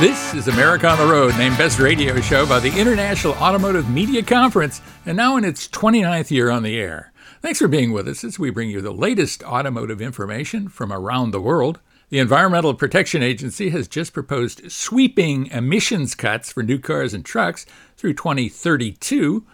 This is America on the Road, named Best Radio Show by the International Automotive Media Conference, and now in its 29th year on the air. Thanks for being with us as we bring you the latest automotive information from around the world. The Environmental Protection Agency has just proposed sweeping emissions cuts for new cars and trucks through 2032,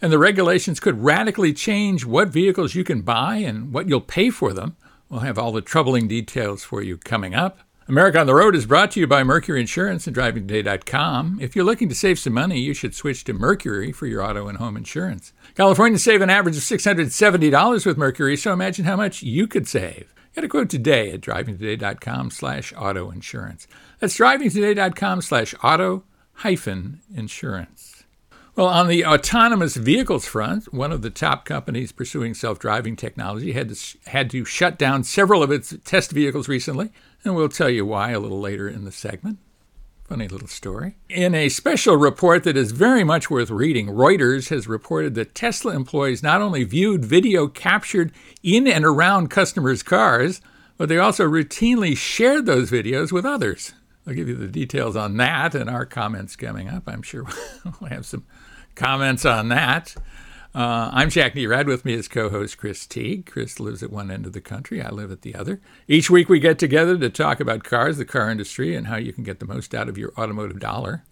and the regulations could radically change what vehicles you can buy and what you'll pay for them. We'll have all the troubling details for you coming up. America on the Road is brought to you by Mercury Insurance and DrivingToday.com. If you're looking to save some money, you should switch to Mercury for your auto and home insurance. Californians save an average of $670 with Mercury, so imagine how much you could save. Get a quote today at drivingtoday.com slash auto insurance. That's drivingtoday.com slash auto hyphen insurance. Well, on the autonomous vehicles front, one of the top companies pursuing self-driving technology had to, had to shut down several of its test vehicles recently and we'll tell you why a little later in the segment. Funny little story. In a special report that is very much worth reading, Reuters has reported that Tesla employees not only viewed video captured in and around customers' cars, but they also routinely shared those videos with others. I'll give you the details on that in our comments coming up. I'm sure we'll have some comments on that. Uh, I'm Jack Nerad. With me is co-host Chris Teague. Chris lives at one end of the country. I live at the other. Each week we get together to talk about cars, the car industry, and how you can get the most out of your automotive dollar.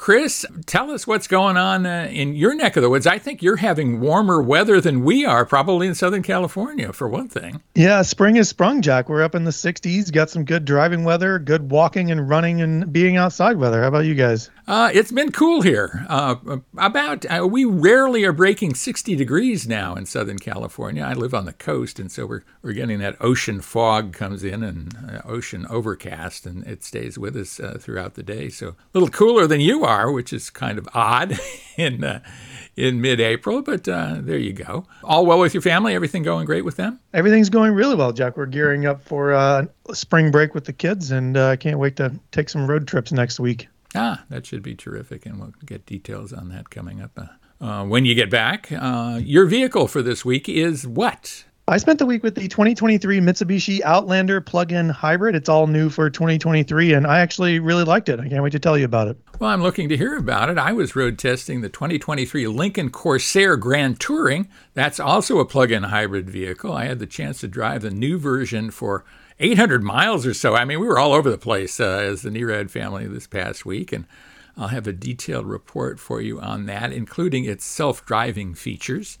Chris, tell us what's going on uh, in your neck of the woods. I think you're having warmer weather than we are, probably in Southern California, for one thing. Yeah, spring has sprung, Jack. We're up in the 60s, got some good driving weather, good walking and running and being outside weather. How about you guys? Uh, it's been cool here. Uh, about uh, we rarely are breaking 60 degrees now in Southern California. I live on the coast, and so we're we're getting that ocean fog comes in and uh, ocean overcast, and it stays with us uh, throughout the day. So a little cooler than you are, which is kind of odd in uh, in mid-April. But there you go. All well with your family? Everything going great with them? Everything's going really well, Jack. We're gearing up for spring break with the kids, and I can't wait to take some road trips next week. Ah, that should be terrific, and we'll get details on that coming up. Uh, uh, when you get back, uh, your vehicle for this week is what? I spent the week with the 2023 Mitsubishi Outlander plug-in hybrid. It's all new for 2023, and I actually really liked it. I can't wait to tell you about it. Well, I'm looking to hear about it. I was road testing the 2023 Lincoln Corsair Grand Touring. That's also a plug-in hybrid vehicle. I had the chance to drive the new version for 800 miles or so. I mean, we were all over the place uh, as the Nerad family this past week, and I'll have a detailed report for you on that, including its self driving features.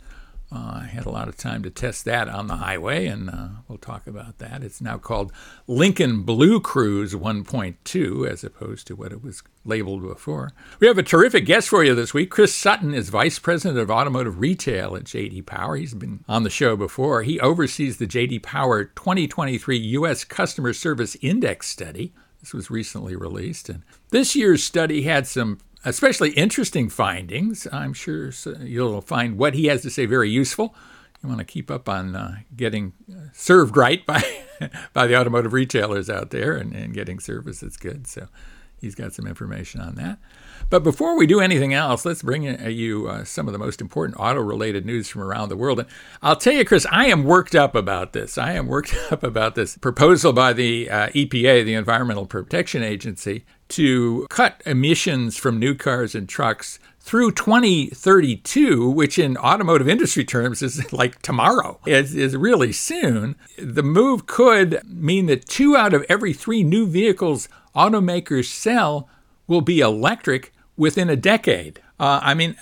I had a lot of time to test that on the highway, and uh, we'll talk about that. It's now called Lincoln BlueCruise 1.2, as opposed to what it was labeled before. We have a terrific guest for you this week. Chris Sutton is Vice President of Automotive Retail at JD Power. He's been on the show before. He oversees the JD Power 2023 U.S. Customer Service Index Study. This was recently released, and this year's study had some especially interesting findings. I'm sure you'll find what he has to say very useful. You want to keep up on uh, getting uh, served right by by the automotive retailers out there and, and getting service that's good. So he's got some information on that. But before we do anything else, let's bring you uh, some of the most important auto related news from around the world. And I'll tell you, Chris, I am worked up about this. I am worked up about this proposal by the uh, EPA, the Environmental Protection Agency, to cut emissions from new cars and trucks through 2032, which in automotive industry terms is like tomorrow, is, is really soon, the move could mean that two out of every three new vehicles automakers sell will be electric within a decade. Uh, I mean,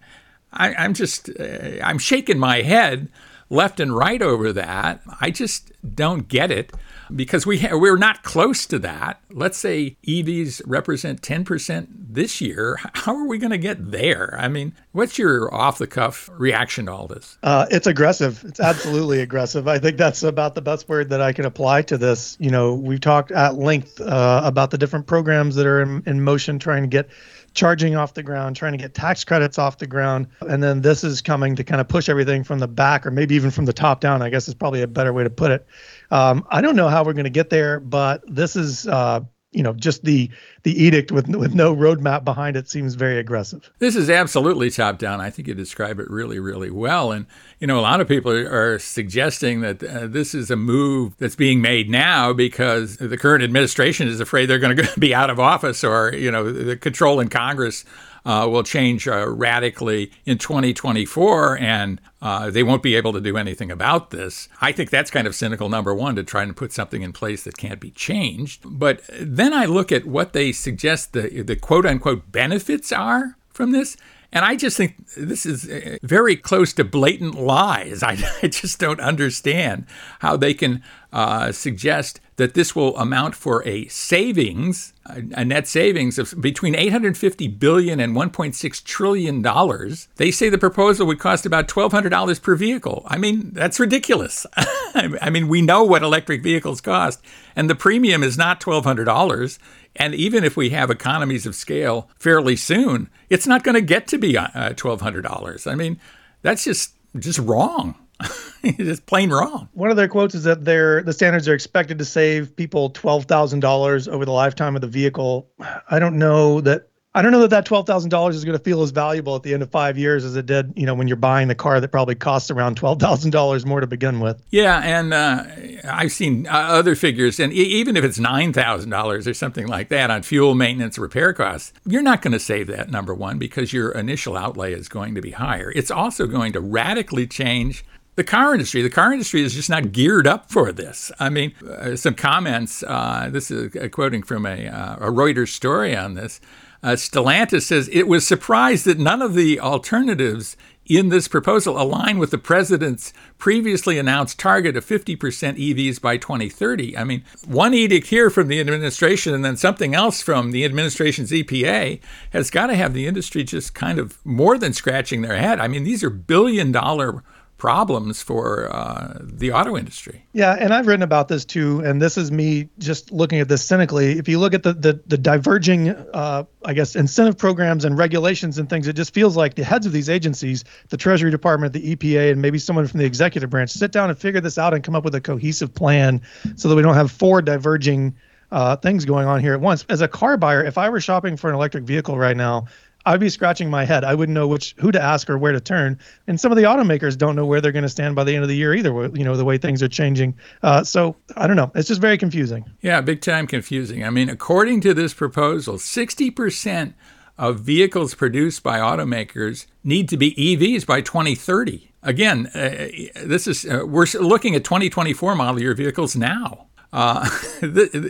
I, am just, uh, I'm shaking my head left and right over that. I just don't get it because we ha- we're not close to that. Let's say EVs represent 10% this year. How are we going to get there? I mean, what's your off the cuff reaction to all this? Uh, it's aggressive. It's absolutely aggressive. I think that's about the best word that I can apply to this. You know, we've talked at length uh, about the different programs that are in, in motion trying to get charging off the ground, trying to get tax credits off the ground. And then this is coming to kind of push everything from the back or maybe even from the top down, I guess is probably a better way to put it. Um, I don't know how we're going to get there, but this is uh, you know just the the edict with with no roadmap behind it seems very aggressive. This is absolutely top down. I think you describe it really really well. And you know a lot of people are suggesting that uh, this is a move that's being made now because the current administration is afraid they're going to be out of office or you know the control in Congress uh, will change uh, radically in 2024 and uh, they won't be able to do anything about this. I think that's kind of cynical, number one, to try and put something in place that can't be changed. But then I look at what they suggest the, the quote unquote benefits are from this. And I just think this is uh, very close to blatant lies. I, I just don't understand how they can uh, suggest that this will amount for a savings, a net savings of between 850 billion and 1.6 trillion dollars. They say the proposal would cost about $1,200 per vehicle. I mean, that's ridiculous. I mean, we know what electric vehicles cost, and the premium is not $1,200. And even if we have economies of scale fairly soon, it's not going to get to be uh, $1,200. I mean, that's just just wrong. it's plain wrong. One of their quotes is that their the standards are expected to save people twelve thousand dollars over the lifetime of the vehicle. I don't know that I don't know that that twelve thousand dollars is going to feel as valuable at the end of five years as it did, you know, when you're buying the car that probably costs around twelve thousand dollars more to begin with. Yeah, and uh, I've seen uh, other figures, and e- even if it's nine thousand dollars or something like that on fuel maintenance repair costs, you're not going to save that number one because your initial outlay is going to be higher. It's also going to radically change the car industry. The car industry is just not geared up for this. I mean, uh, some comments. Uh, this is a quoting from a, uh, a Reuters story on this. Uh, Stellantis says it was surprised that none of the alternatives in this proposal align with the president's previously announced target of 50% EVs by 2030. I mean, one edict here from the administration and then something else from the administration's EPA has got to have the industry just kind of more than scratching their head. I mean, these are billion dollar problems for uh, the auto industry. Yeah, and I've written about this too, and this is me just looking at this cynically. If you look at the the, the diverging, uh, I guess, incentive programs and regulations and things, it just feels like the heads of these agencies, the Treasury Department, the EPA, and maybe someone from the executive branch, sit down and figure this out and come up with a cohesive plan so that we don't have four diverging. Uh, things going on here at once. As a car buyer, if I were shopping for an electric vehicle right now, I'd be scratching my head. I wouldn't know which who to ask or where to turn. And some of the automakers don't know where they're going to stand by the end of the year either. You know the way things are changing. Uh, so I don't know. It's just very confusing. Yeah, big time confusing. I mean, according to this proposal, sixty percent of vehicles produced by automakers need to be EVs by 2030. Again, uh, this is uh, we're looking at 2024 model year vehicles now. Uh,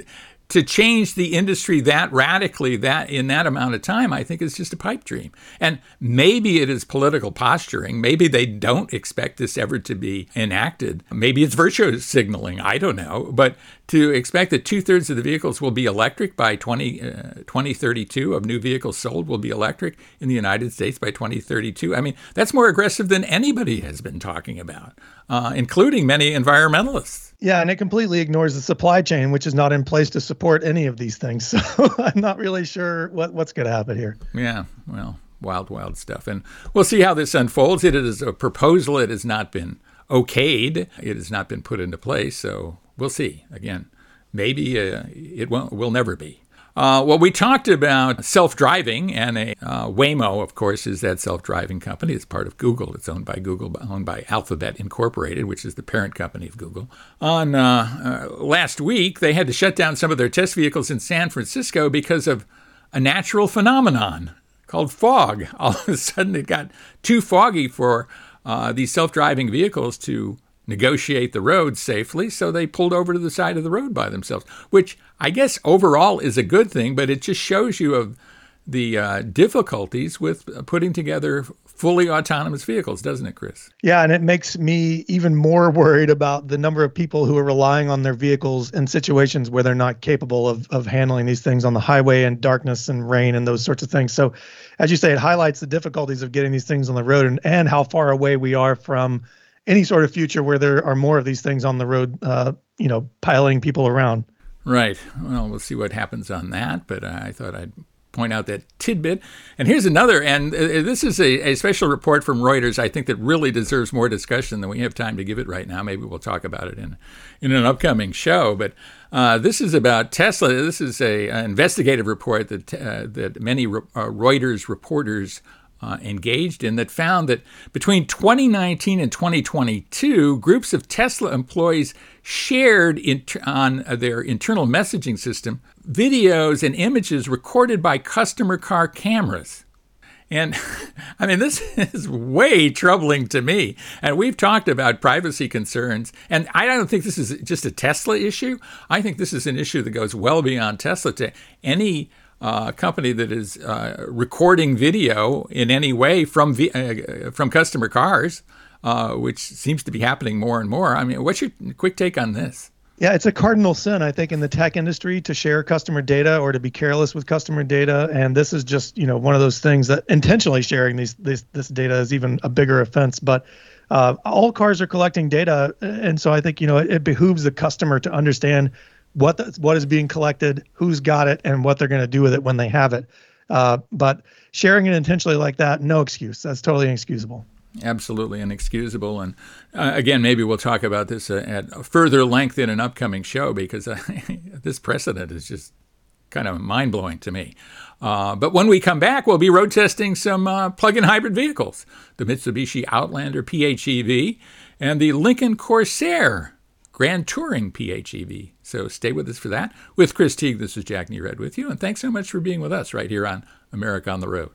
to change the industry that radically that in that amount of time i think is just a pipe dream. And maybe it is political posturing. Maybe they don't expect this ever to be enacted. Maybe it's virtue signaling. I don't know. But to expect that two-thirds of the vehicles will be electric by 20, uh, 2032 of new vehicles sold will be electric in the united states by 2032 i mean that's more aggressive than anybody has been talking about uh, including many environmentalists yeah, and it completely ignores the supply chain, which is not in place to support any of these things. So I'm not really sure what, what's going to happen here. Yeah, well, wild, wild stuff. And we'll see how this unfolds. It is a proposal. It has not been okayed. It has not been put into place. So we'll see. Again, maybe uh, it won't, will never be. Uh, well, we talked about self driving, and a, uh, Waymo, of course, is that self driving company. It's part of Google. It's owned by Google, owned by Alphabet Incorporated, which is the parent company of Google. On uh, uh, last week, they had to shut down some of their test vehicles in San Francisco because of a natural phenomenon called fog. All of a sudden, it got too foggy for uh, these self driving vehicles to negotiate the road safely, so they pulled over to the side of the road by themselves, which I guess overall is a good thing, but it just shows you of the uh, difficulties with putting together fully autonomous vehicles, doesn't it, Chris? Yeah, and it makes me even more worried about the number of people who are relying on their vehicles in situations where they're not capable of, of handling these things on the highway and darkness and rain and those sorts of things. So, as you say, it highlights the difficulties of getting these things on the road and, and how far away we are from any sort of future where there are more of these things on the road, uh, you know, piling people around. Right. Well, we'll see what happens on that, but I thought I'd point out that tidbit. And here's another, and uh, this is a, a, special report from Reuters, I think that really deserves more discussion than we have time to give it right now. Maybe we'll talk about it in, in an upcoming show. But uh, this is about Tesla. This is a, an investigative report that, uh, that many uh, Reuters reporters uh, engaged in that found that between 2019 and 2022, groups of Tesla employees shared on their internal messaging system videos and images recorded by customer car cameras. And I mean, this is way troubling to me. And we've talked about privacy concerns. And I don't think this is just a Tesla issue. I think this is an issue that goes well beyond Tesla to any uh, company that is uh, recording video in any way from uh, from customer cars, uh, which seems to be happening more and more. I mean, what's your quick take on this? Yeah, it's a cardinal sin, I think, in the tech industry to share customer data or to be careless with customer data. And this is just, you know, one of those things that intentionally sharing these, these this data is even a bigger offense. But uh, all cars are collecting data, and so I think you know it, it behooves the customer to understand what the, what is being collected, who's got it, and what they're going to do with it when they have it. Uh, but sharing it intentionally like that, no excuse. That's totally inexcusable. Absolutely inexcusable. And uh, again, maybe we'll talk about this uh, at further length in an upcoming show because uh, this precedent is just kind of mind blowing to me. Uh, but when we come back, we'll be road testing some uh, plug in hybrid vehicles the Mitsubishi Outlander PHEV and the Lincoln Corsair Grand Touring PHEV. So stay with us for that. With Chris Teague, this is Jack Nerad with you, and thanks so much for being with us right here on America on the Road.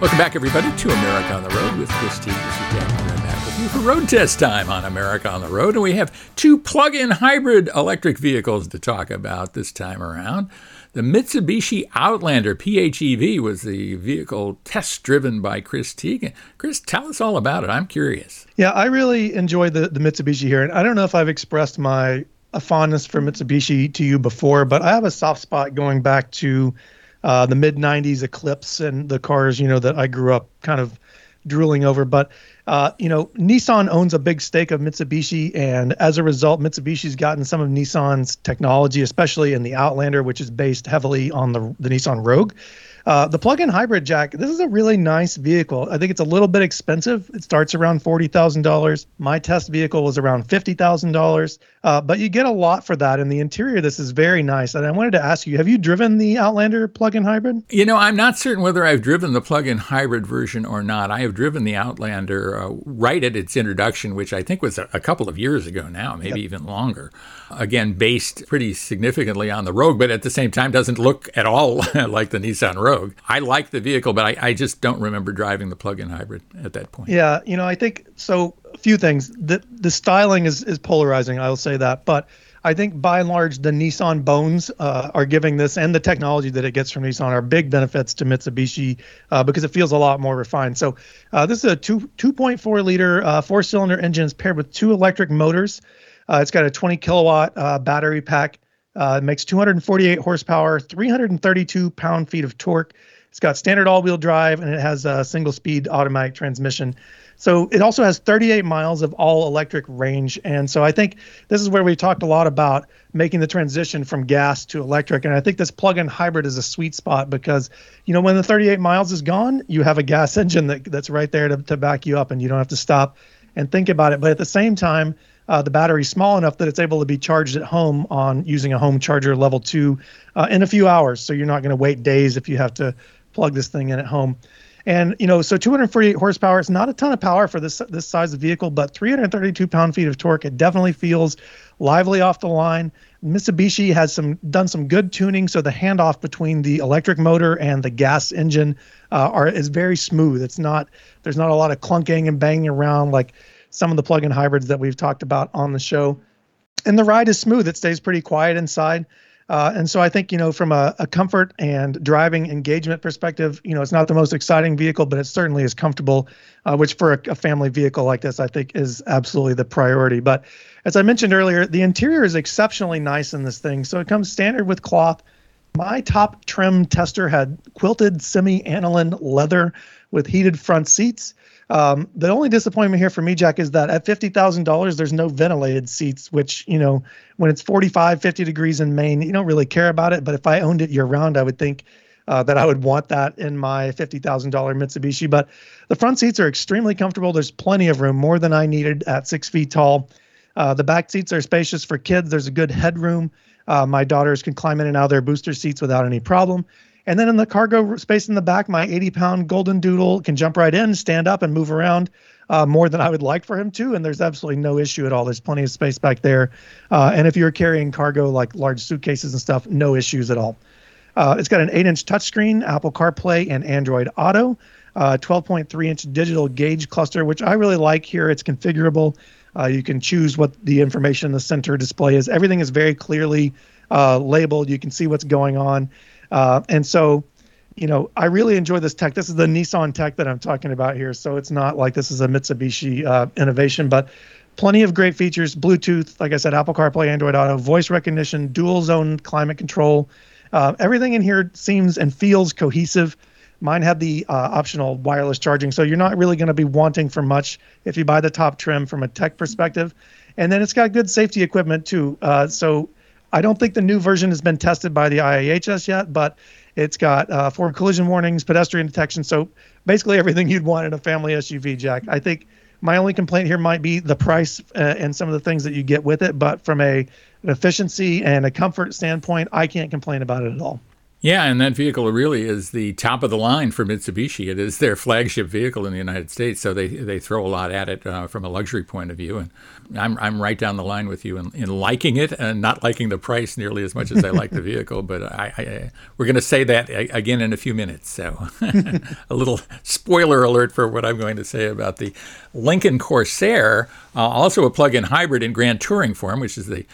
Welcome back, everybody, to America on the Road with Chris Teague. This is Jack Nerad back with you for road test time on America on the Road, and we have two plug-in hybrid electric vehicles to talk about this time around. The Mitsubishi Outlander PHEV was the vehicle test driven by Chris Teague. Chris, tell us all about it. I'm curious. Yeah, I really enjoyed the, the Mitsubishi here. And I don't know if I've expressed my a fondness for Mitsubishi to you before, but I have a soft spot going back to uh, the mid 90s Eclipse and the cars, you know, that I grew up kind of drooling over. But uh, you know, Nissan owns a big stake of Mitsubishi, and as a result, Mitsubishi's gotten some of Nissan's technology, especially in the Outlander, which is based heavily on the the Nissan Rogue. Uh, the plug-in hybrid jack, this is a really nice vehicle. I think it's a little bit expensive. It starts around forty thousand dollars. My test vehicle was around fifty thousand uh, dollars, but you get a lot for that. And the interior this is very nice. And I wanted to ask you, have you driven the Outlander plug-in hybrid? You know, I'm not certain whether I've driven the plug-in hybrid version or not. I have driven the Outlander uh, right at its introduction, which I think was a, a couple of years ago now, maybe yep. even longer. Again, based pretty significantly on the Rogue, but at the same time doesn't look at all like the Nissan Rogue. Rogue. I like the vehicle, but I, I just don't remember driving the plug-in hybrid at that point. Yeah, you know, I think so. A few things. The the styling is is polarizing. I'll say that, but I think by and large the Nissan bones uh, are giving this and the technology that it gets from Nissan are big benefits to Mitsubishi uh, because it feels a lot more refined. So uh, this is a two 2.4 liter uh, four cylinder engine paired with two electric motors. Uh, it's got a 20 kilowatt uh, battery pack. Uh, it makes 248 horsepower, 332 pound feet of torque. It's got standard all wheel drive and it has a single speed automatic transmission. So it also has 38 miles of all electric range. And so I think this is where we talked a lot about making the transition from gas to electric. And I think this plug in hybrid is a sweet spot because, you know, when the 38 miles is gone, you have a gas engine that, that's right there to, to back you up and you don't have to stop and think about it. But at the same time, uh, the battery small enough that it's able to be charged at home on using a home charger level two uh, in a few hours. So you're not going to wait days if you have to plug this thing in at home. And you know, so 248 horsepower. It's not a ton of power for this this size of vehicle, but 332 pound feet of torque. It definitely feels lively off the line. Mitsubishi has some done some good tuning, so the handoff between the electric motor and the gas engine uh, are is very smooth. It's not there's not a lot of clunking and banging around like some of the plug-in hybrids that we've talked about on the show. And the ride is smooth. It stays pretty quiet inside. Uh, and so I think, you know, from a, a, comfort and driving engagement perspective, you know, it's not the most exciting vehicle, but it certainly is comfortable, uh, which for a, a, family vehicle like this, I think is absolutely the priority. But as I mentioned earlier, the interior is exceptionally nice in this thing. So it comes standard with cloth. My top trim tester had quilted semi aniline leather with heated front seats. Um, the only disappointment here for me, Jack, is that at $50,000, there's no ventilated seats, which, you know, when it's 45, 50 degrees in Maine, you don't really care about it. But if I owned it year round, I would think uh, that I would want that in my $50,000 Mitsubishi. But the front seats are extremely comfortable. There's plenty of room, more than I needed at six feet tall. Uh, the back seats are spacious for kids. There's a good headroom. Uh, my daughters can climb in and out of their booster seats without any problem. And then in the cargo space in the back, my 80 pound golden doodle can jump right in, stand up, and move around uh, more than I would like for him to. And there's absolutely no issue at all. There's plenty of space back there. Uh, and if you're carrying cargo like large suitcases and stuff, no issues at all. Uh, it's got an 8 inch touchscreen, Apple CarPlay, and Android Auto. 12.3 inch digital gauge cluster, which I really like here. It's configurable. Uh, you can choose what the information in the center display is. Everything is very clearly uh, labeled. You can see what's going on. Uh, and so, you know, I really enjoy this tech. This is the Nissan tech that I'm talking about here. So it's not like this is a Mitsubishi uh, innovation, but plenty of great features Bluetooth, like I said, Apple CarPlay, Android Auto, voice recognition, dual zone climate control. Uh, everything in here seems and feels cohesive. Mine had the uh, optional wireless charging, so you're not really going to be wanting for much if you buy the top trim from a tech perspective. And then it's got good safety equipment too. Uh, so I don't think the new version has been tested by the IIHS yet, but it's got uh, forward collision warnings, pedestrian detection. So basically everything you'd want in a family SUV, Jack. I think my only complaint here might be the price uh, and some of the things that you get with it, but from a an efficiency and a comfort standpoint, I can't complain about it at all. Yeah, and that vehicle really is the top of the line for Mitsubishi. It is their flagship vehicle in the United States, so they they throw a lot at it uh, from a luxury point of view. And I'm I'm right down the line with you in, in liking it and not liking the price nearly as much as I like the vehicle. But I, I we're going to say that again in a few minutes. So a little spoiler alert for what I'm going to say about the Lincoln Corsair, uh, also a plug-in hybrid in Grand Touring form, which is the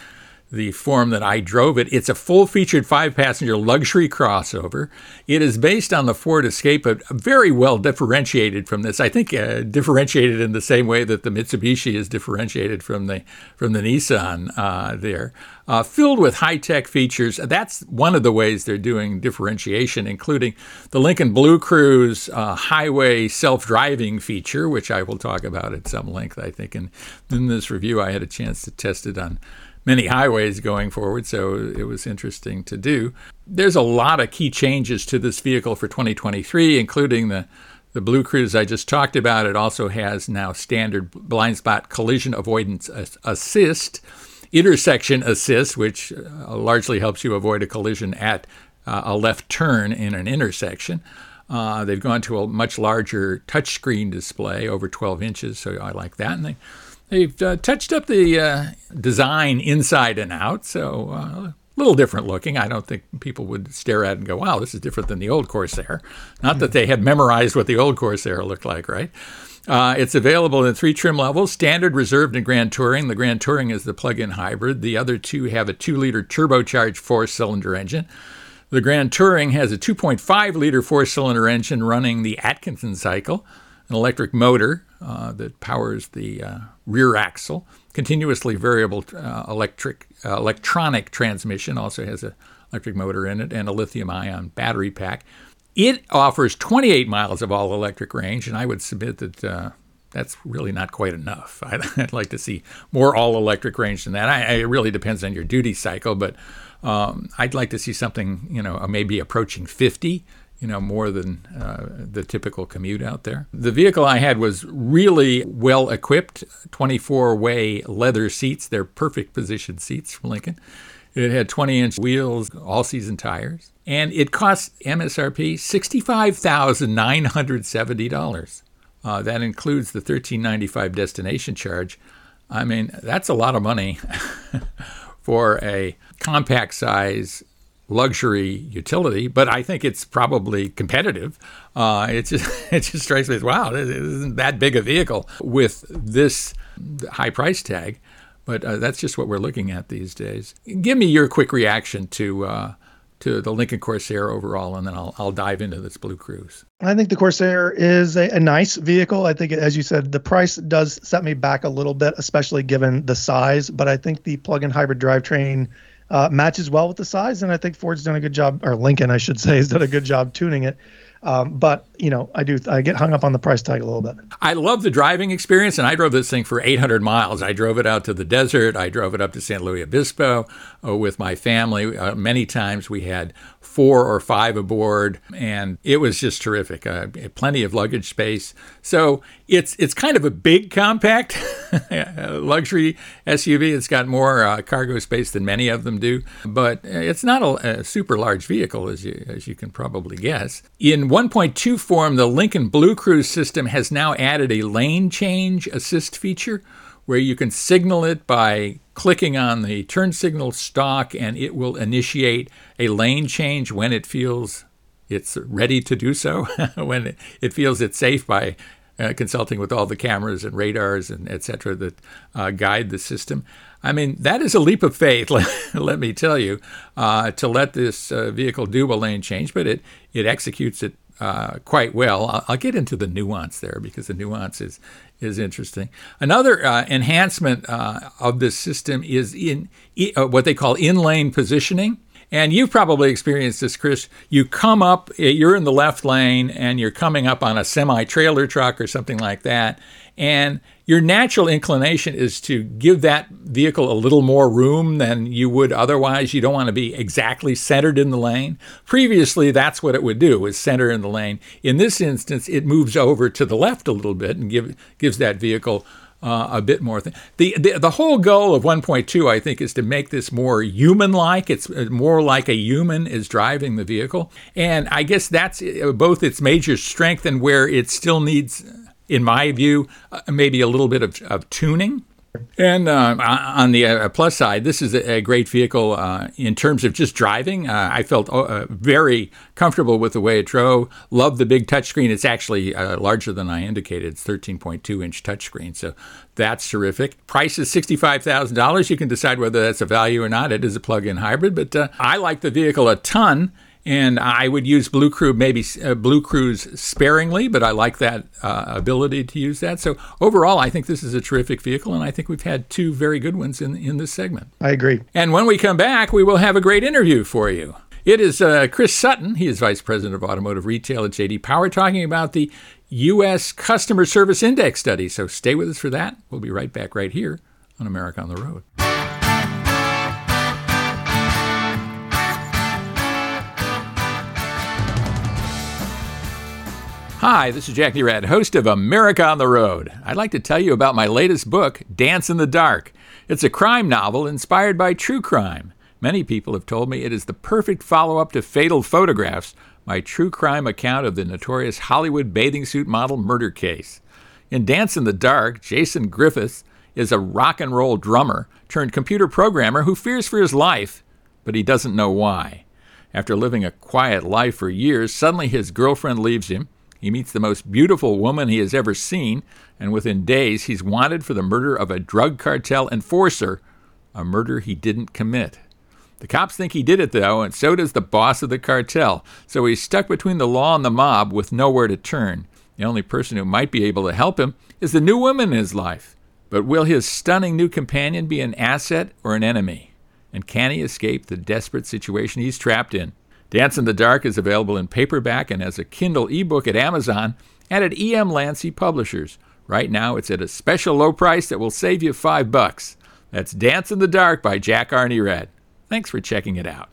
the form that I drove it. It's a full featured five passenger luxury crossover. It is based on the Ford Escape, but very well differentiated from this. I think uh, differentiated in the same way that the Mitsubishi is differentiated from the from the Nissan uh, there. Uh, filled with high tech features. That's one of the ways they're doing differentiation, including the Lincoln BlueCruise uh, highway self driving feature, which I will talk about at some length, I think. And in this review, I had a chance to test it on many highways going forward, so it was interesting to do. There's a lot of key changes to this vehicle for 2023, including the the BlueCruise I just talked about. It also has now standard blind spot collision avoidance assist, intersection assist, which uh, largely helps you avoid a collision at uh, a left turn in an intersection. Uh, they've gone to a much larger touchscreen display, over 12 inches, so I like that. And they They've uh, touched up the uh, design inside and out, so uh, a little different looking. I don't think people would stare at it and go, wow, this is different than the old Corsair. Not that they had memorized what the old Corsair looked like, right? Uh, it's available in three trim levels standard, reserved, and Grand Touring. The Grand Touring is the plug in hybrid. The other two have a two liter turbocharged four cylinder engine. The Grand Touring has a 2.5 liter four cylinder engine running the Atkinson cycle, an electric motor uh, that powers the uh, rear axle. Continuously variable uh, electric uh, electronic transmission also has an electric motor in it and a lithium-ion battery pack. It offers 28 miles of all-electric range, and I would submit that uh, that's really not quite enough. I'd, I'd like to see more all-electric range than that. I, it really depends on your duty cycle, but um, I'd like to see something, you know, maybe approaching 50 you know, more than uh, the typical commute out there. The vehicle I had was really well equipped 24 way leather seats. They're perfect position seats from Lincoln. It had 20 inch wheels, all season tires, and it cost MSRP $65,970. Uh, that includes the $13.95 destination charge. I mean, that's a lot of money for a compact size luxury utility, but I think it's probably competitive. Uh, it just it just strikes me as wow, it isn't that big a vehicle with this high price tag. But uh, that's just what we're looking at these days. Give me your quick reaction to uh, to the Lincoln Corsair overall, and then I'll I'll dive into this BlueCruise. I think the Corsair is a, a, nice vehicle. I think, as you said, the price does set me back a little bit, especially given the size. But I think the plug-in hybrid drivetrain uh, matches well with the size, and I think Ford's done a good job, or Lincoln, I should say, has done a good job tuning it. Um, but you know, I do I get hung up on the price tag a little bit. I love the driving experience, and I drove this thing for 800 miles. I drove it out to the desert. I drove it up to San Luis Obispo uh, with my family. Uh, many times we had four or five aboard, and it was just terrific. Uh, plenty of luggage space. So it's it's kind of a big compact luxury SUV. It's got more uh, cargo space than many of them do, but it's not a, a super large vehicle, as you as you can probably guess. In 1.2 form, the Lincoln BlueCruise system has now added a lane change assist feature where you can signal it by clicking on the turn signal stalk and it will initiate a lane change when it feels it's ready to do so, when it feels it's safe by uh, consulting with all the cameras and radars and etc. that uh, guide the system. I mean, that is a leap of faith, let, let me tell you, uh, to let this uh, vehicle do a lane change, but it, it executes it uh, quite well. I'll, I'll, get into the nuance there because the nuance is is interesting. Another uh, enhancement uh, of this system is in uh, what they call in lane positioning. And you've probably experienced this, Chris. You come up, you're in the left lane, and you're coming up on a semi trailer truck or something like that, and your natural inclination is to give that vehicle a little more room than you would otherwise. You don't want to be exactly centered in the lane. Previously, that's what it would do, is center in the lane. In this instance, it moves over to the left a little bit and give, gives that vehicle uh, a bit more. Th- the, the the whole goal of 1.2, I think, is to make this more human-like. It's uh, more like a human is driving the vehicle, and I guess that's uh, both its major strength and where it still needs in my view, uh, maybe a little bit of, of tuning. And uh, on the uh, plus side, this is a, great vehicle uh, in terms of just driving. Uh, I felt uh, very comfortable with the way it drove. Love the big touchscreen. It's actually larger than I indicated. It's 13.2 inch touchscreen, so that's terrific. Price is $65,000. You can decide whether that's a value or not. It is a plug-in hybrid, but I like the vehicle a ton and I would use BlueCruise maybe uh, BlueCruise sparingly, but I like that uh, ability to use that. So overall, I think this is a terrific vehicle, and I think we've had two very good ones in in this segment. I agree. And when we come back, we will have a great interview for you. It is uh, Chris Sutton. He is Vice President of Automotive Retail at JD Power, talking about the U.S. Customer Service Index study. So stay with us for that. We'll be right back right here on America on the Road. Hi, this is Jack Nerad, host of America on the Road. I'd like to tell you about my latest book, Dance in the Dark. It's a crime novel inspired by true crime. Many people have told me it is the perfect follow up to Fatal Photographs, my true crime account of the notorious Hollywood bathing suit model murder case. In Dance in the Dark, Jason Griffiths is a rock and roll drummer turned computer programmer who fears for his life, but he doesn't know why. After living a quiet life for years, suddenly his girlfriend leaves him he meets the most beautiful woman he has ever seen, and within days he's wanted for the murder of a drug cartel enforcer, a murder he didn't commit. The cops think he did it, though, and so does the boss of the cartel, so he's stuck between the law and the mob with nowhere to turn. The only person who might be able to help him is the new woman in his life. But will his stunning new companion be an asset or an enemy? And can he escape the desperate situation he's trapped in? Dance in the Dark is available in paperback and as a Kindle ebook at Amazon and at EM Lancy Publishers. Right now, it's at a special low price that will save you five bucks. That's Dance in the Dark by Jack Nerad. Thanks for checking it out.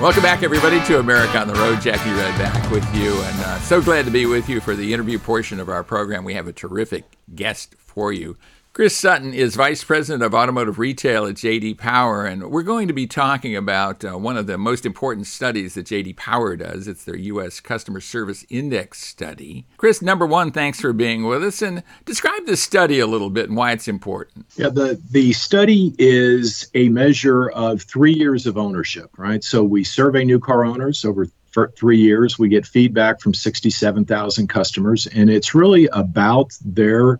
Welcome back, everybody, to America on the Road. Jack Nerad back with you, and uh, so glad to be with you for the interview portion of our program. We have a terrific guest for you Chris Sutton is Vice President of Automotive Retail at JD Power, and we're going to be talking about uh, one of the most important studies that JD Power does. It's their U.S. Customer Service Index study. Chris, number one, thanks for being with us, and describe the study a little bit and why it's important. Yeah, the, the study is a measure of three years of ownership, right? So we survey new car owners over for three years. We get feedback from 67,000 customers, and it's really about their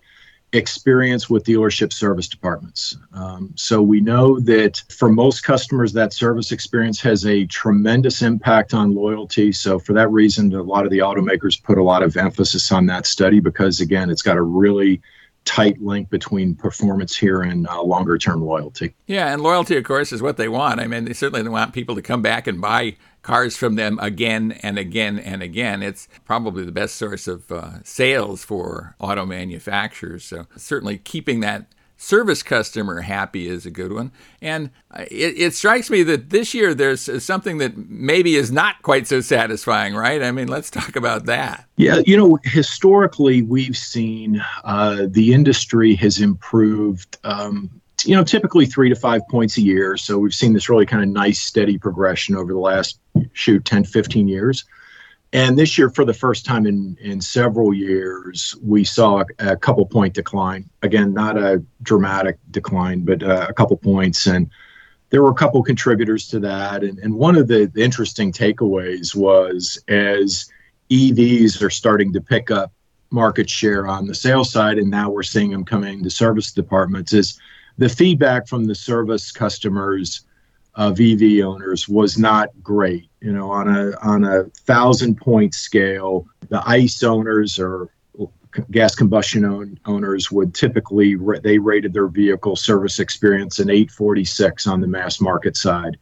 experience with dealership service departments. Um, so we know that for most customers, that service experience has a tremendous impact on loyalty. So for that reason, a lot of the automakers put a lot of emphasis on that study because, again, it's got a really tight link between performance here and uh, longer term loyalty. Yeah, and loyalty, of course, is what they want. I mean, they certainly want people to come back and buy cars from them again and again and again. It's probably the best source of uh, sales for auto manufacturers. So, certainly keeping that service customer happy is a good one. And uh, it, it, strikes me that this year there's something that maybe is not quite so satisfying, right? I mean, let's talk about that. Yeah, you know, historically, we've seen uh, the industry has improved. Um, you know, typically three to five points a year. So we've seen this really kind of nice, steady progression over the last, shoot, 10, 15 years. And this year, for the first time in, in several years, we saw a, couple point decline. Again, not a dramatic decline, but uh, a couple points. And there were a couple contributors to that. And, and one of the, the interesting takeaways was as EVs are starting to pick up market share on the sales side, and now we're seeing them coming to service departments, is the feedback from the service customers uh, of EV owners was not great. You know, on a on a thousand point scale, the ICE owners or gas combustion own, owners would typically they rated their vehicle service experience an 846 on the mass market side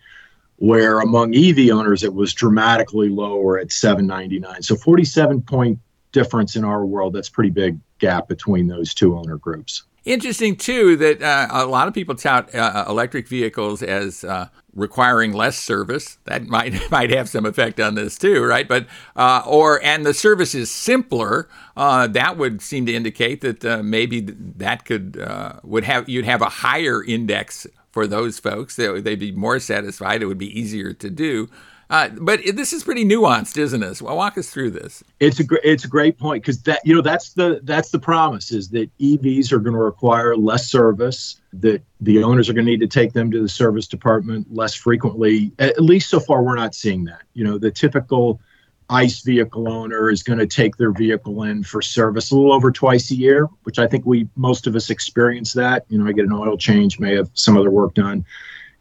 where among EV owners it was dramatically lower at 799 so 47 point difference in our world that's pretty big gap between those two owner groups Interesting too that uh, a lot of people tout uh, electric vehicles as uh, requiring less service. That might might have some effect on this too, right? But uh, or and the service is simpler. Uh, that would seem to indicate that uh, maybe that could would have you'd have a higher index for those folks. They, they'd be more satisfied. It would be easier to do. Uh, but this is pretty nuanced, isn't it? Well, walk us through this. It's a gr- it's a great point because that you know that's the that's the promise is that EVs are going to require less service. That the owners are going to need to take them to the service department less frequently. At least so far, we're not seeing that. You know, the typical ICE vehicle owner is going to take their vehicle in for service a little over twice a year, which I think we most of us experience that. You know, I get an oil change, may have some other work done,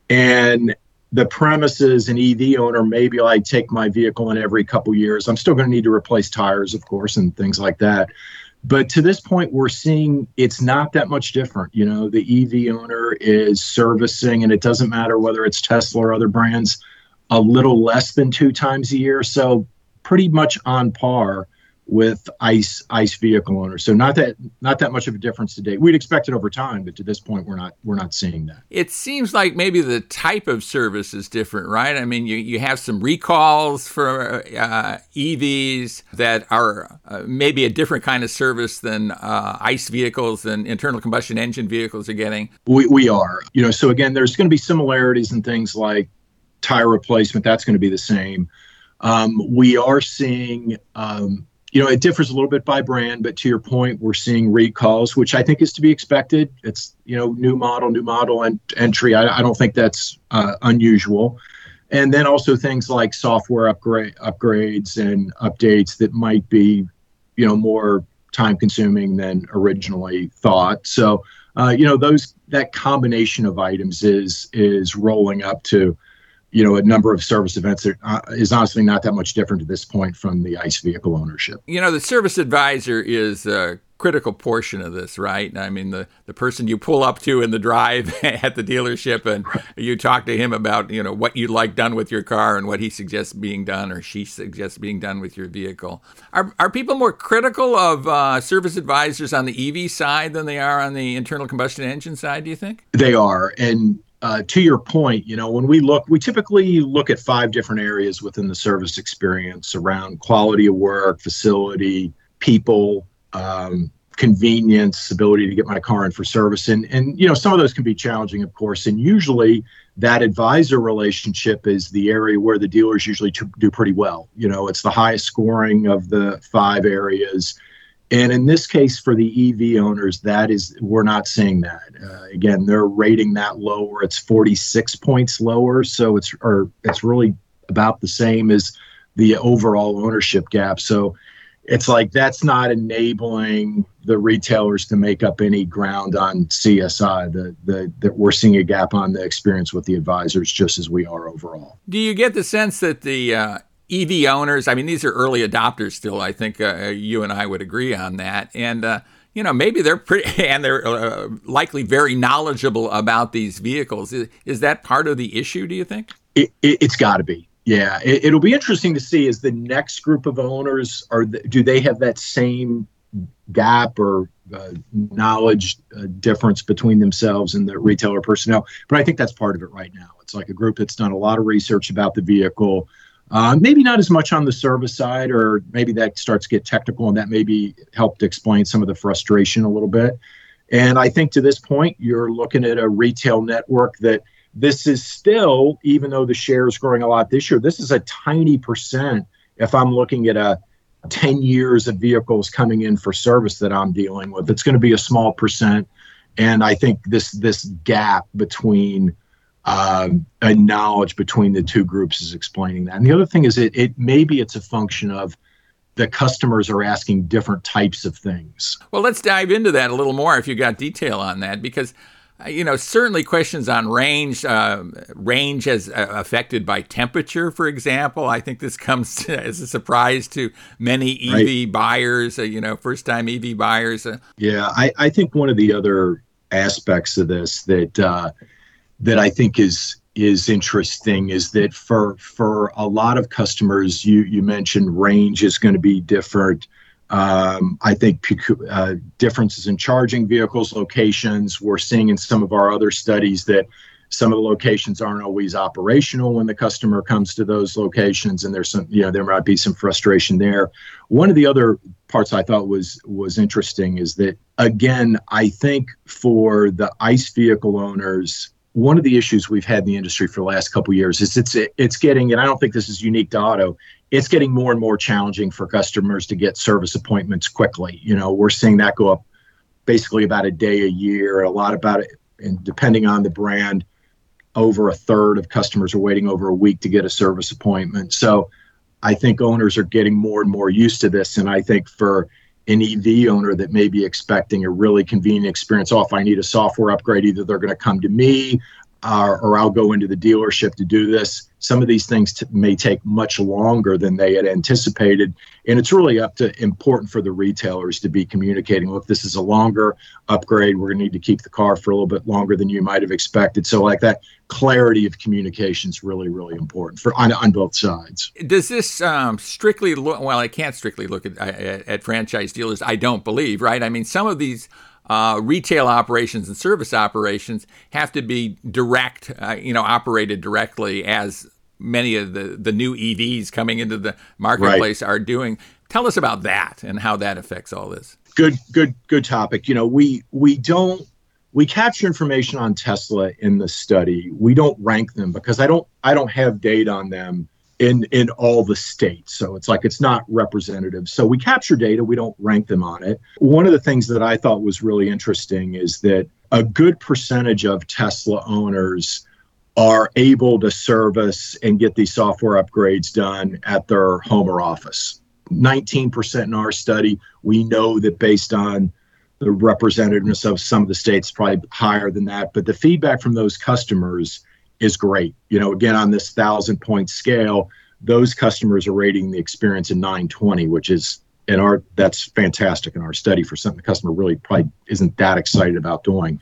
and the premises is an EV owner, maybe I take my vehicle in every couple years. I'm still going to need to replace tires, of course, and things like that. But to this point, we're seeing it's not that much different. You know, the EV owner is servicing, and it doesn't matter whether it's Tesla or other brands, a little less than two times a year. So pretty much on par with ICE ICE vehicle owners. So not that not that much of a difference today. We'd expect it over time, but to this point, we're not we're not seeing that. It seems like maybe the type of service is different, right? I mean, you you have some recalls for uh, EVs that are uh, maybe a different kind of service than uh, ICE vehicles and internal combustion engine vehicles are getting. We we are, you know. So again, there's going to be similarities in things like tire replacement. That's going to be the same. Um, we are seeing um, you know, it differs a little bit by brand, but to your point, we're seeing recalls, which I think is to be expected. It's you know, new model, new model and entry. I, I don't think that's uh, unusual. And then also things like software upgrade upgrades and updates that might be, you know, more time consuming than originally thought. So, uh, you know, those that combination of items is is rolling up to you know, a number of service events that uh, is honestly not that much different at this point from the ICE vehicle ownership. You know, the service advisor is a critical portion of this, right? I mean, the, the person you pull up to in the drive at the dealership and you talk to him about, you know, what you'd like done with your car and what he suggests being done or she suggests being done with your vehicle. Are, are people more critical of uh, service advisors on the EV side than they are on the internal combustion engine side, do you think? They are. And uh, to your point, you know, when we look, we typically look at five different areas within the service experience around quality of work, facility, people, um, convenience, ability to get my car in for service. And, and, you know, some of those can be challenging, of course. And usually that advisor relationship is the area where the dealers usually do pretty well. You know, it's the highest scoring of the five areas. And in this case, for the EV owners, that is, we're not seeing that. Uh, again, they're rating that lower. It's 46 points lower. So it's, or it's really about the same as the overall ownership gap. So it's like that's not enabling the retailers to make up any ground on CSI. The the that we're seeing a gap on the experience with the advisors just as we are overall. Do you get the sense that the uh, EV owners? I mean, these are early adopters still. I think uh, you and I would agree on that, and. Uh, you know, maybe they're pretty, and they're uh, likely very knowledgeable about these vehicles. Is, is, that part of the issue? Do you think? It, it, it's got to be. Yeah, it, will be interesting to see is the next group of owners are do they have that same gap or uh, knowledge uh, difference between themselves and the retailer personnel? But I think that's part of it right now. It's like a group that's done a lot of research about the vehicle. Uh, maybe not as much on the service side, or maybe that starts to get technical, and that maybe helped explain some of the frustration a little bit. And I think to this point, you're looking at a retail network that this is still, even though the share is growing a lot this year, this is a tiny percent. If I'm looking at a 10 years of vehicles coming in for service that I'm dealing with, it's going to be a small percent. And I think this this gap between uh, a knowledge between the two groups is explaining that. And the other thing is it, it maybe it's a function of the customers are asking different types of things. Well, let's dive into that a little more if you got detail on that, because uh, you know, certainly questions on range, uh, range as uh, affected by temperature, for example. I think this comes to, as a surprise to many EV right. buyers, uh, you know, first time EV buyers. Uh. Yeah, I, I think one of the other aspects of this that uh, that I think is is interesting is that for for a lot of customers, you you mentioned range is going to be different. Um, I think uh, differences in charging vehicles locations. We're seeing in some of our other studies that some of the locations aren't always operational when the customer comes to those locations, and there's some, you know, there might be some frustration there. One of the other parts I thought was was interesting is that again, I think for the ICE vehicle owners, one of the issues we've had in the industry for the last couple years is it's it's getting, and I don't think this is unique to auto it's getting more and more challenging for customers to get service appointments quickly. You know, we're seeing that go up basically about a day a year, a lot about it, and depending on the brand, over a third of customers are waiting over a week to get a service appointment. So I think owners are getting more and more used to this. And I think for an EV owner that may be expecting a really convenient experience, oh, if I need a software upgrade, either they're going to come to me uh, or I'll go into the dealership to do this. Some of these things t- may take much longer than they had anticipated, and it's really up to important for the retailers to be communicating. Look, this is a longer upgrade. We're going to need to keep the car for a little bit longer than you might have expected. So, like that clarity of communication is really, really important for on, on both sides. Does this um, strictly look? Well, I can't strictly look at, at at franchise dealers. I don't believe, right? I mean, some of these uh, retail operations and service operations have to be direct, uh, you know, operated directly as many of the, the new EVs coming into the marketplace right. are doing. Tell us about that and how that affects all this. Good, good, good topic. You know, we we don't we capture information on Tesla in the study. We don't rank them because I don't I don't have data on them in in all the states. So it's like it's not representative. So we capture data we don't rank them on it. One of the things that i thought was really interesting is that a good percentage of tesla owners are able to service and get these software upgrades done at their home or office. 19% in our study we know that based on the representativeness of some of the states probably higher than that. But the feedback from those customers is great. You know, again, on this thousand point scale, those customers are rating the experience in 920, which is in our that's fantastic in our study for something the customer really probably isn't that excited about doing.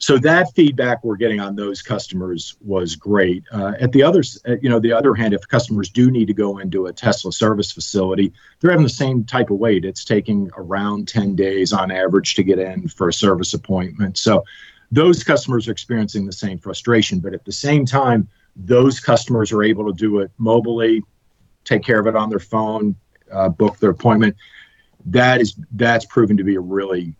So that feedback we're getting on those customers was great. Uh, at the others, you know, the other hand, if customers do need to go into a Tesla service facility, they're having the same type of wait. It's taking around 10 days on average to get in for a service appointment. So those customers are experiencing the same frustration. But at the same time, those customers are able to do it mobily, take care of it on their phone, uh, book their appointment. that is that's proven to be a really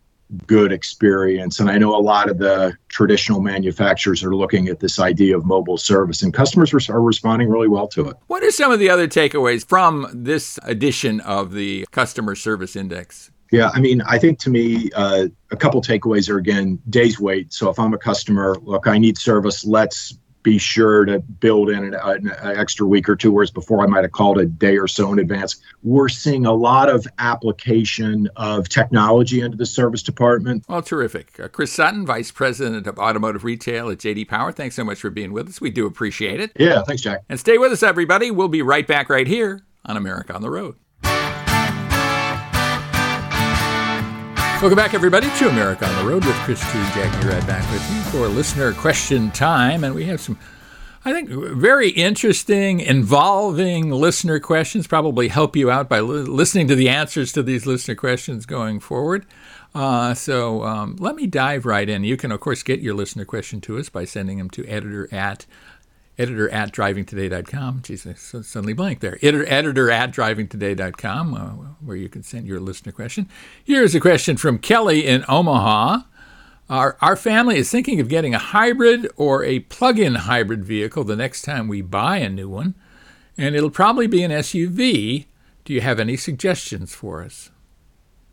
good experience. And I know a lot of the traditional manufacturers are looking at this idea of mobile service, and customers are responding really well to it. What are some of the other takeaways from this edition of the Customer Service Index? Yeah, I mean, I think to me, uh, a couple takeaways are again days wait. So if I'm a customer, look, I need service. Let's be sure to build in an, an, extra week or two, whereas before I might have called a day or so in advance. We're seeing a lot of application of technology into the service department. Well, terrific. Uh, Chris Sutton, Vice President of Automotive Retail at JD Power, thanks so much for being with us. We do appreciate it. Yeah, thanks, Jack. And stay with us, everybody. We'll be right back right here on America on the Road. Welcome back, everybody, to America on the Road with Chris T. Jack Nerad back with you for listener question time. And we have some, I think, very interesting, involving listener questions. Probably help you out by li- listening to the answers to these listener questions going forward. Uh, so um, let me dive right in. You can, of course, get your listener question to us by sending them to editor at editor at drivingtoday.com. I suddenly blank there. Editor, editor at drivingtoday.com, uh, where you can send your listener question. Here's a question from Kelly in Omaha. Our, our family is thinking of getting a hybrid or a plug in hybrid vehicle the next time we buy a new one, and it'll probably be an SUV. Do you have any suggestions for us?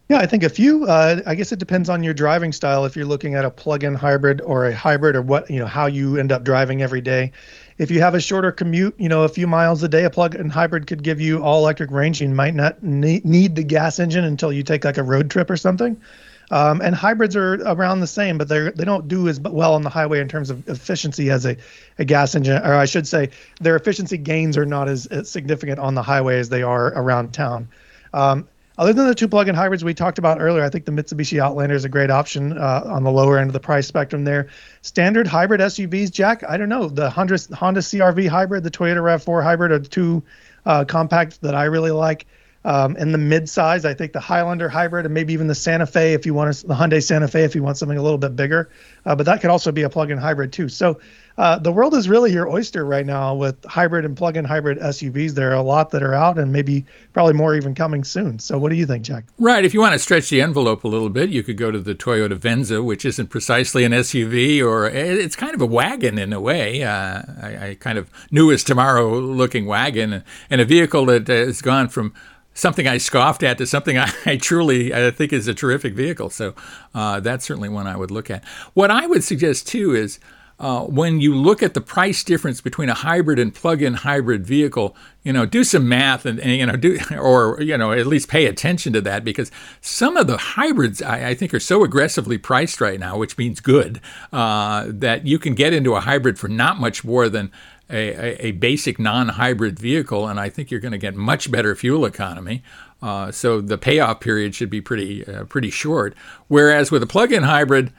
Yeah, I think a few. Uh, I guess it depends on your driving style. If you're looking at a plug-in hybrid or a hybrid, or what you know, how you end up driving every day. If you have a shorter commute, you know, a few miles a day, a plug-in hybrid could give you all electric range. You might not need the gas engine until you take like a road trip or something. Um, and hybrids are around the same, but they they don't do as well on the highway in terms of efficiency as a, a gas engine, or I should say, their efficiency gains are not as, as significant on the highway as they are around town. Um, other than the two plug-in hybrids we talked about earlier, I think the Mitsubishi Outlander is a great option uh, on the lower end of the price spectrum there. Standard hybrid SUVs, Jack, I don't know. The Honda, Honda CRV hybrid, the Toyota RAV4 hybrid are two uh, compacts that I really like. Um, in the mid-size, I think the Highlander hybrid and maybe even the Santa Fe if you want to, the Hyundai Santa Fe if you want something a little bit bigger. Uh, but that could also be a plug-in hybrid too. So uh, the world is really your oyster right now with hybrid and plug-in hybrid SUVs. There are a lot that are out, and maybe probably more even coming soon. So, what do you think, Jack? Right. If you want to stretch the envelope a little bit, you could go to the Toyota Venza, which isn't precisely an SUV, or it's kind of a wagon in a way. Uh, I, I, kind of new as tomorrow looking wagon, and a vehicle that has gone from something I scoffed at to something I, truly I think is a terrific vehicle. So uh, that's certainly one I would look at. What I would suggest too is uh, when you look at the price difference between a hybrid and plug-in hybrid vehicle, you know, do some math and, and, you know, do or you know, at least pay attention to that because some of the hybrids I, I think are so aggressively priced right now, which means good, uh, that you can get into a hybrid for not much more than a, a, basic non-hybrid vehicle, and I think you're going to get much better fuel economy. Uh, so the payoff period should be pretty uh, pretty short. Whereas with a plug-in hybrid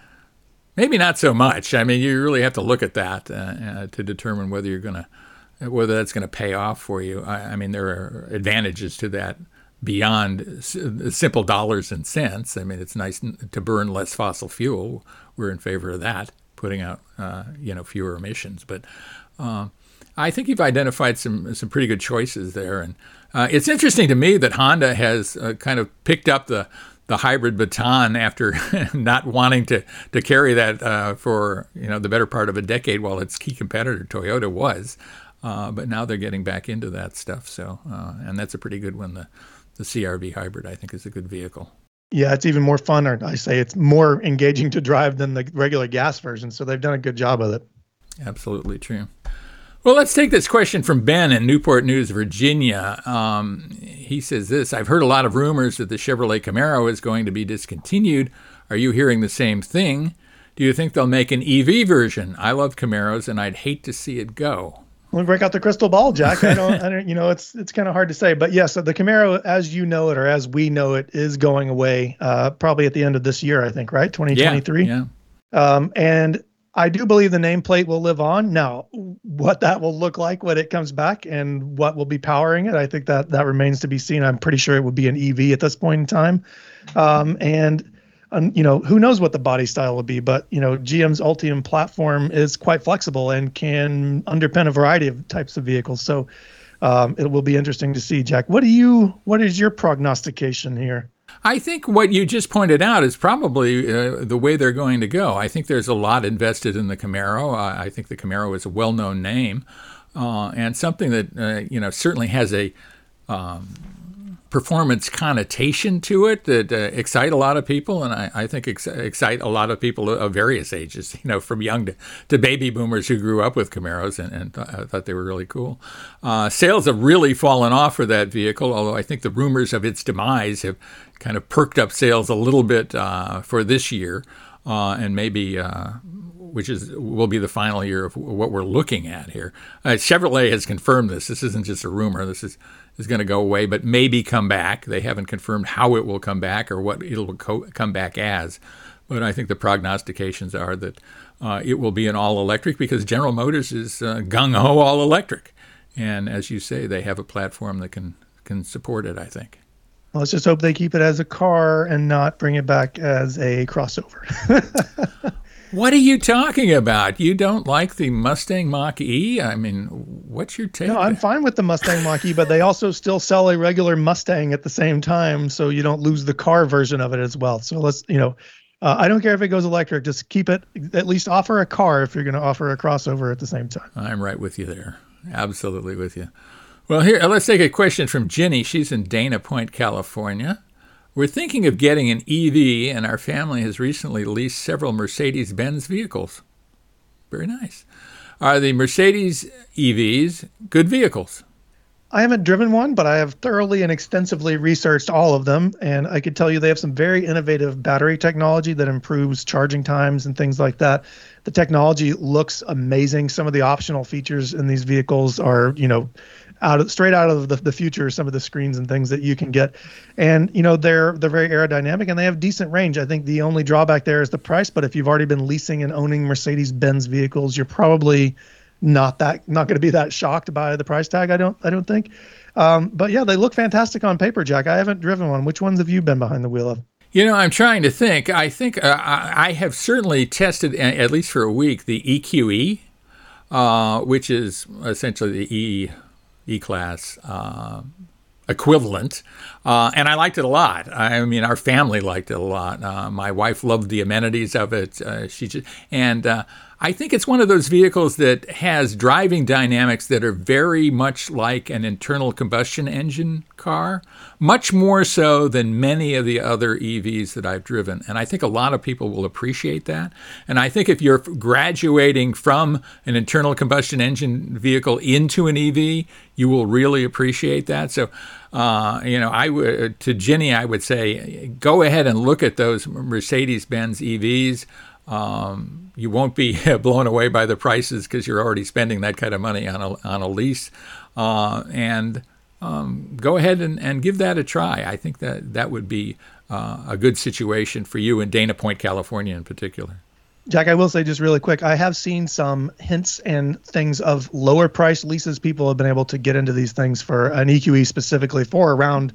Maybe not so much. I mean, you really have to look at that uh, uh, to determine whether you're going to, whether that's going to pay off for you. I, I, mean, there are advantages to that beyond simple dollars and cents. I mean, it's nice to burn less fossil fuel. We're in favor of that, putting out, uh, you know, fewer emissions. But uh, I think you've identified some some pretty good choices there, and uh, it's interesting to me that Honda has uh, kind of picked up the the hybrid baton after not wanting to to carry that uh, for you know the better part of a decade while its key competitor Toyota was. Uh, but now they're getting back into that stuff. So uh, and that's a pretty good one. The the CRV hybrid I think is a good vehicle. Yeah, it's even more fun, or I say it's more engaging to drive than the regular gas version. So they've done a good job of it. Absolutely true. Well, let's take this question from Ben in Newport News, Virginia. Um, he says this I've heard a lot of rumors that the Chevrolet Camaro is going to be discontinued. Are you hearing the same thing? Do you think they'll make an EV version? I love Camaros and I'd hate to see it go. Let me break out the crystal ball, Jack. I don't, I don't you know, it's it's kind of hard to say, but yes, the Camaro, as you know it or as we know it, is going away uh, probably at the end of this year. I think, right, 2023. Yeah. yeah. Um, and I do believe the nameplate will live on. Now, what that will look like when it comes back and what will be powering it, I think that that remains to be seen. I'm pretty sure it would be an EV at this point in time. Um, and um, you know, who knows what the body style will be, but you know, GM's Ultium platform is quite flexible and can underpin a variety of types of vehicles. So um, it will be interesting to see. Jack, what do you? What is your prognostication here? I think what you just pointed out is probably uh, the way they're going to go. I think there's a lot invested in the Camaro. I think the Camaro is a well-known name uh, and something that uh, you know certainly has a um, performance connotation to it that uh, excite a lot of people, and I, I think ex- excite a lot of people of various ages. You know, from young to, to baby boomers who grew up with Camaros and, and th- thought they were really cool. Uh, sales have really fallen off for that vehicle, although I think the rumors of its demise have kind of perked up sales a little bit uh, for this year, uh, and maybe uh, which is will be the final year of what we're looking at here. Uh, Chevrolet has confirmed this. This isn't just a rumor. This is is going to go away, but maybe come back. They haven't confirmed how it will come back or what it'll co- come back as. But I think the prognostications are that uh, it will be an all electric because General Motors is uh, gung ho all electric, and as you say, they have a platform that can can support it. I think. Well, let's just hope they keep it as a car and not bring it back as a crossover. What are you talking about? You don't like the Mustang Mach E? I mean, what's your take? No, I'm fine with the Mustang Mach E, but they also still sell a regular Mustang at the same time, so you don't lose the car version of it as well. So let's, you know, uh, I don't care if it goes electric. Just keep it. At least offer a car if you're going to offer a crossover at the same time. I'm right with you there. Absolutely with you. Well, here, let's take a question from Jenny. She's in Dana Point, California. We're thinking of getting an EV, and our family has recently leased several Mercedes Benz vehicles. Very nice. Are the Mercedes EVs good vehicles? I haven't driven one, but I have thoroughly and extensively researched all of them. And I could tell you they have some very innovative battery technology that improves charging times and things like that. The technology looks amazing. Some of the optional features in these vehicles are, you know, out of straight out of the, the future some of the screens and things that you can get. And you know they're they're very aerodynamic and they have decent range. I think the only drawback there is the price but if you've already been leasing and owning mercedes benz vehicles you're probably not that not going to be that shocked by the price tag i don't i don't think. Um, but yeah they look fantastic on paper jack. I haven't driven one. Which ones have you been behind the wheel of? You know, I'm trying to think. I think uh, I have certainly tested, at least for a week, the EQE, uh, which is essentially the E E class uh, equivalent, uh, and I liked it a lot. I mean, our family liked it a lot. Uh, my wife loved the amenities of it. Uh, she just, and uh, I think it's one of those vehicles that has driving dynamics that are very much like an internal combustion engine car, much more so than many of the other EVs that I've driven. And I think a lot of people will appreciate that. And I think if you're graduating from an internal combustion engine vehicle into an EV, you will really appreciate that. So, uh, you know, I to Ginny, I would say, go ahead and look at those Mercedes-Benz EVs. Um, you won't be blown away by the prices because you're already spending that kind of money on a, on a lease. Uh, and um, go ahead and, and give that a try. I think that that would be uh, a good situation for you in Dana Point, California, in particular. Jack, I will say just really quick, I have seen some hints and things of lower price leases. People have been able to get into these things for an EQE specifically for around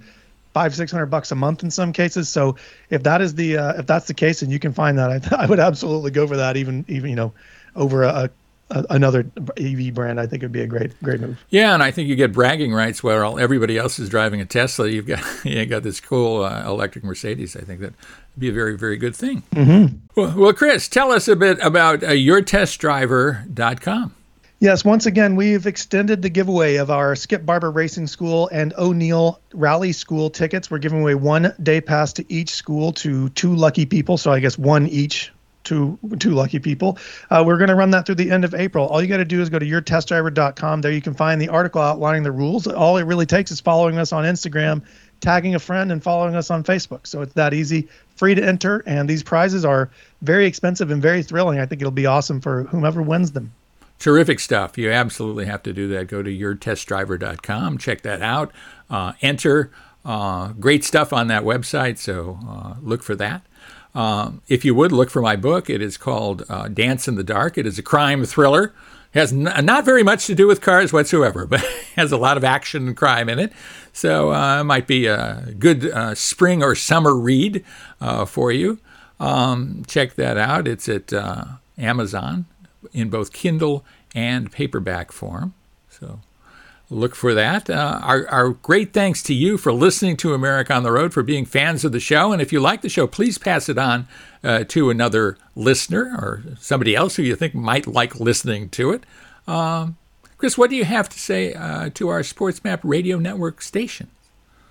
five six hundred bucks a month in some cases. So if that is the uh, if that's the case and you can find that, I, I would absolutely go for that. Even even you know over a, a, another EV brand, I think it would be a great great move. Yeah, and I think you get bragging rights while everybody else is driving a Tesla. You've got you got this cool uh, electric Mercedes. I think that would be a very very good thing. Mm-hmm. Well, well, Chris, tell us a bit about uh, yourtestdriver.com. Yes, once again, we've extended the giveaway of our Skip Barber Racing School and O'Neil Rally School tickets. We're giving away one day pass to each school to two lucky people. So I guess one each to two lucky people. Uh, we're going to run that through the end of April. All you got to do is go to yourtestdriver.com. There you can find the article outlining the rules. All it really takes is following us on Instagram, tagging a friend, and following us on Facebook. So it's that easy, free to enter. And these prizes are very expensive and very thrilling. I think it'll be awesome for whomever wins them. Terrific stuff. You absolutely have to do that. Go to yourtestdriver.com, check that out, uh, enter. Uh, great stuff on that website, so uh, look for that. Um, if you would look for my book, it is called uh, Dance in the Dark. It is a crime thriller. It has n- not very much to do with cars whatsoever, but has a lot of action and crime in it. So uh, it might be a good uh, spring or summer read for you. Um, check that out. It's at Amazon in both Kindle and paperback form. So look for that. Uh, our, our great thanks to you for listening to America on the Road, for being fans of the show. And if you like the show, please pass it on uh, to another listener or somebody else who you think might like listening to it. Um, Chris, what do you have to say uh, to our SportsMap Radio Network station?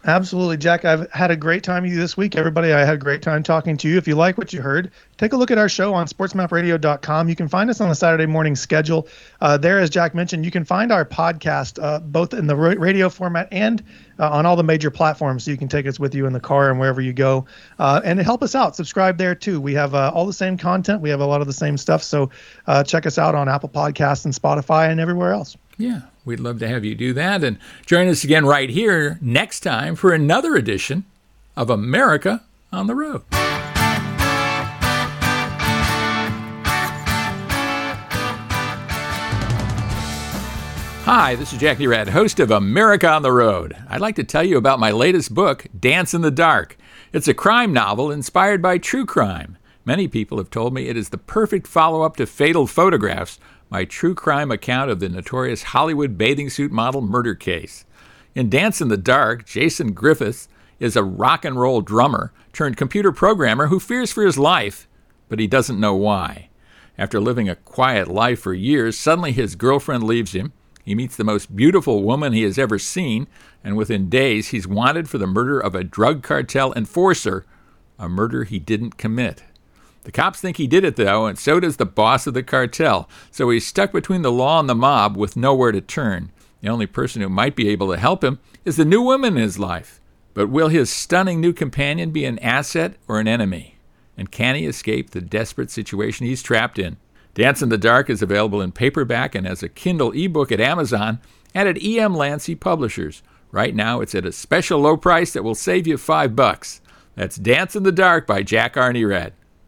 Absolutely, Jack. I've had a great time with you this week. Everybody, I had a great time talking to you. If you like what you heard, take a look at our show on sportsmapradio.com. You can find us on the Saturday morning schedule. Uh, there, as Jack mentioned, you can find our podcast uh, both in the radio format and uh, on all the major platforms. So you can take us with you in the car and wherever you go. Uh, and help us out. Subscribe there too. We have uh, all the same content, we have a lot of the same stuff. So uh, check us out on Apple Podcasts and Spotify and everywhere else. Yeah, we'd love to have you do that. And join us again right here next time for another edition of America on the Road. Hi, this is Jack Nerad, host of America on the Road. I'd like to tell you about my latest book, Dance in the Dark. It's a crime novel inspired by true crime. Many people have told me it is the perfect follow up to Fatal Photographs, my true crime account of the notorious Hollywood bathing suit model murder case. In Dance in the Dark, Jason Griffiths is a rock and roll drummer turned computer programmer who fears for his life, but he doesn't know why. After living a quiet life for years, suddenly his girlfriend leaves him. He meets the most beautiful woman he has ever seen, and within days he's wanted for the murder of a drug cartel enforcer, a murder he didn't commit. The cops think he did it, though, and so does the boss of the cartel, so he's stuck between the law and the mob with nowhere to turn. The only person who might be able to help him is the new woman in his life. But will his stunning new companion be an asset or an enemy? And can he escape the desperate situation he's trapped in? Dance in the Dark is available in paperback and as a Kindle ebook at Amazon and at EM Lancy Publishers. Right now, it's at a special low price that will save you five bucks. That's Dance in the Dark by Jack R. Nerad.